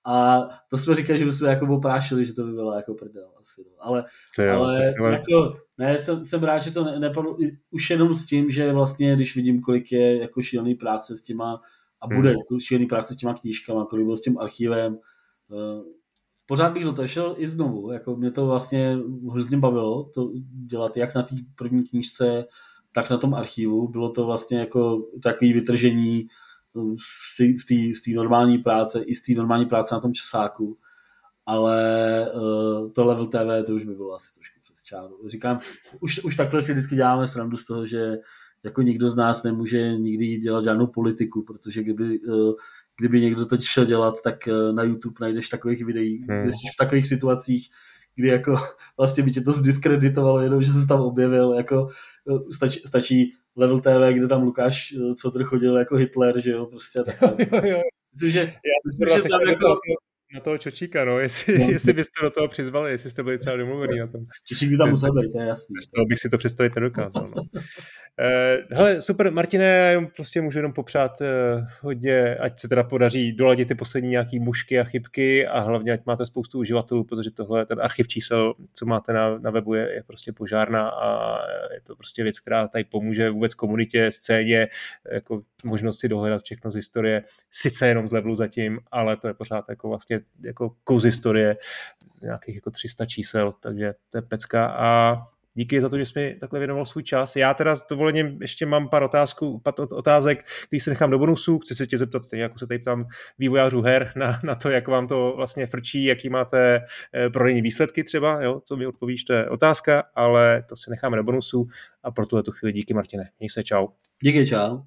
A to jsme říkali, že bychom jako oprášili, že to by bylo jako prdel asi. No. Ale, jo, ale jako, ne, jsem, jsem rád, že to ne, nepadlo, už jenom s tím, že vlastně, když vidím, kolik je jako šílený práce s těma, a bude hmm. šílený práce s těma knížkama, kolik byl s tím archivem, uh, pořád bych do toho šel i znovu, jako mě to vlastně hrozně bavilo, to dělat jak na té první knížce, tak na tom archivu, bylo to vlastně jako takový vytržení z té normální práce, i z té normální práce na tom časáku, ale uh, to level TV, to už by bylo asi trošku přes čáru. Říkám, už, už takhle si vždycky děláme srandu z toho, že jako nikdo z nás nemůže nikdy dělat žádnou politiku, protože kdyby, uh, kdyby někdo to šel dělat, tak uh, na YouTube najdeš takových videí, hmm. kde jsi v takových situacích, kdy jako vlastně by tě to zdiskreditovalo jenom, že se tam objevil, jako stačí, stačí Level TV, kde tam Lukáš eh, co chodil jako Hitler, že jo, prostě tak. Myslím, že, Já myslím, že tam jako... Na toho Čočíka, no, jestli, no. jestli byste do toho přizvali, jestli jste byli třeba domluvený na tom. Čočík by tam musel být, to je jasný. Z toho bych si to představit nedokázal, no. Uh, hele, super, Martine, já prostě můžu jenom popřát uh, hodně, ať se teda podaří doladit ty poslední nějaký mušky a chybky a hlavně, ať máte spoustu uživatelů, protože tohle, ten archiv čísel, co máte na, na webu, je, je prostě požárná a je to prostě věc, která tady pomůže vůbec komunitě, scéně, jako možnost si dohledat všechno z historie, sice jenom z levelu zatím, ale to je pořád jako vlastně jako kouz historie, nějakých jako 300 čísel, takže to je pecka a díky za to, že jsi mi takhle věnoval svůj čas. Já teda s dovolením ještě mám pár, otázku, pár otázek, který se nechám do bonusů. Chci se tě zeptat stejně, jako se tady ptám vývojářů her na, na to, jak vám to vlastně frčí, jaký máte eh, prodejní výsledky třeba, jo, co mi odpovíš, to je otázka, ale to si necháme do bonusů a pro tuhle tu chvíli díky Martine. Měj se, čau. Díky, čau.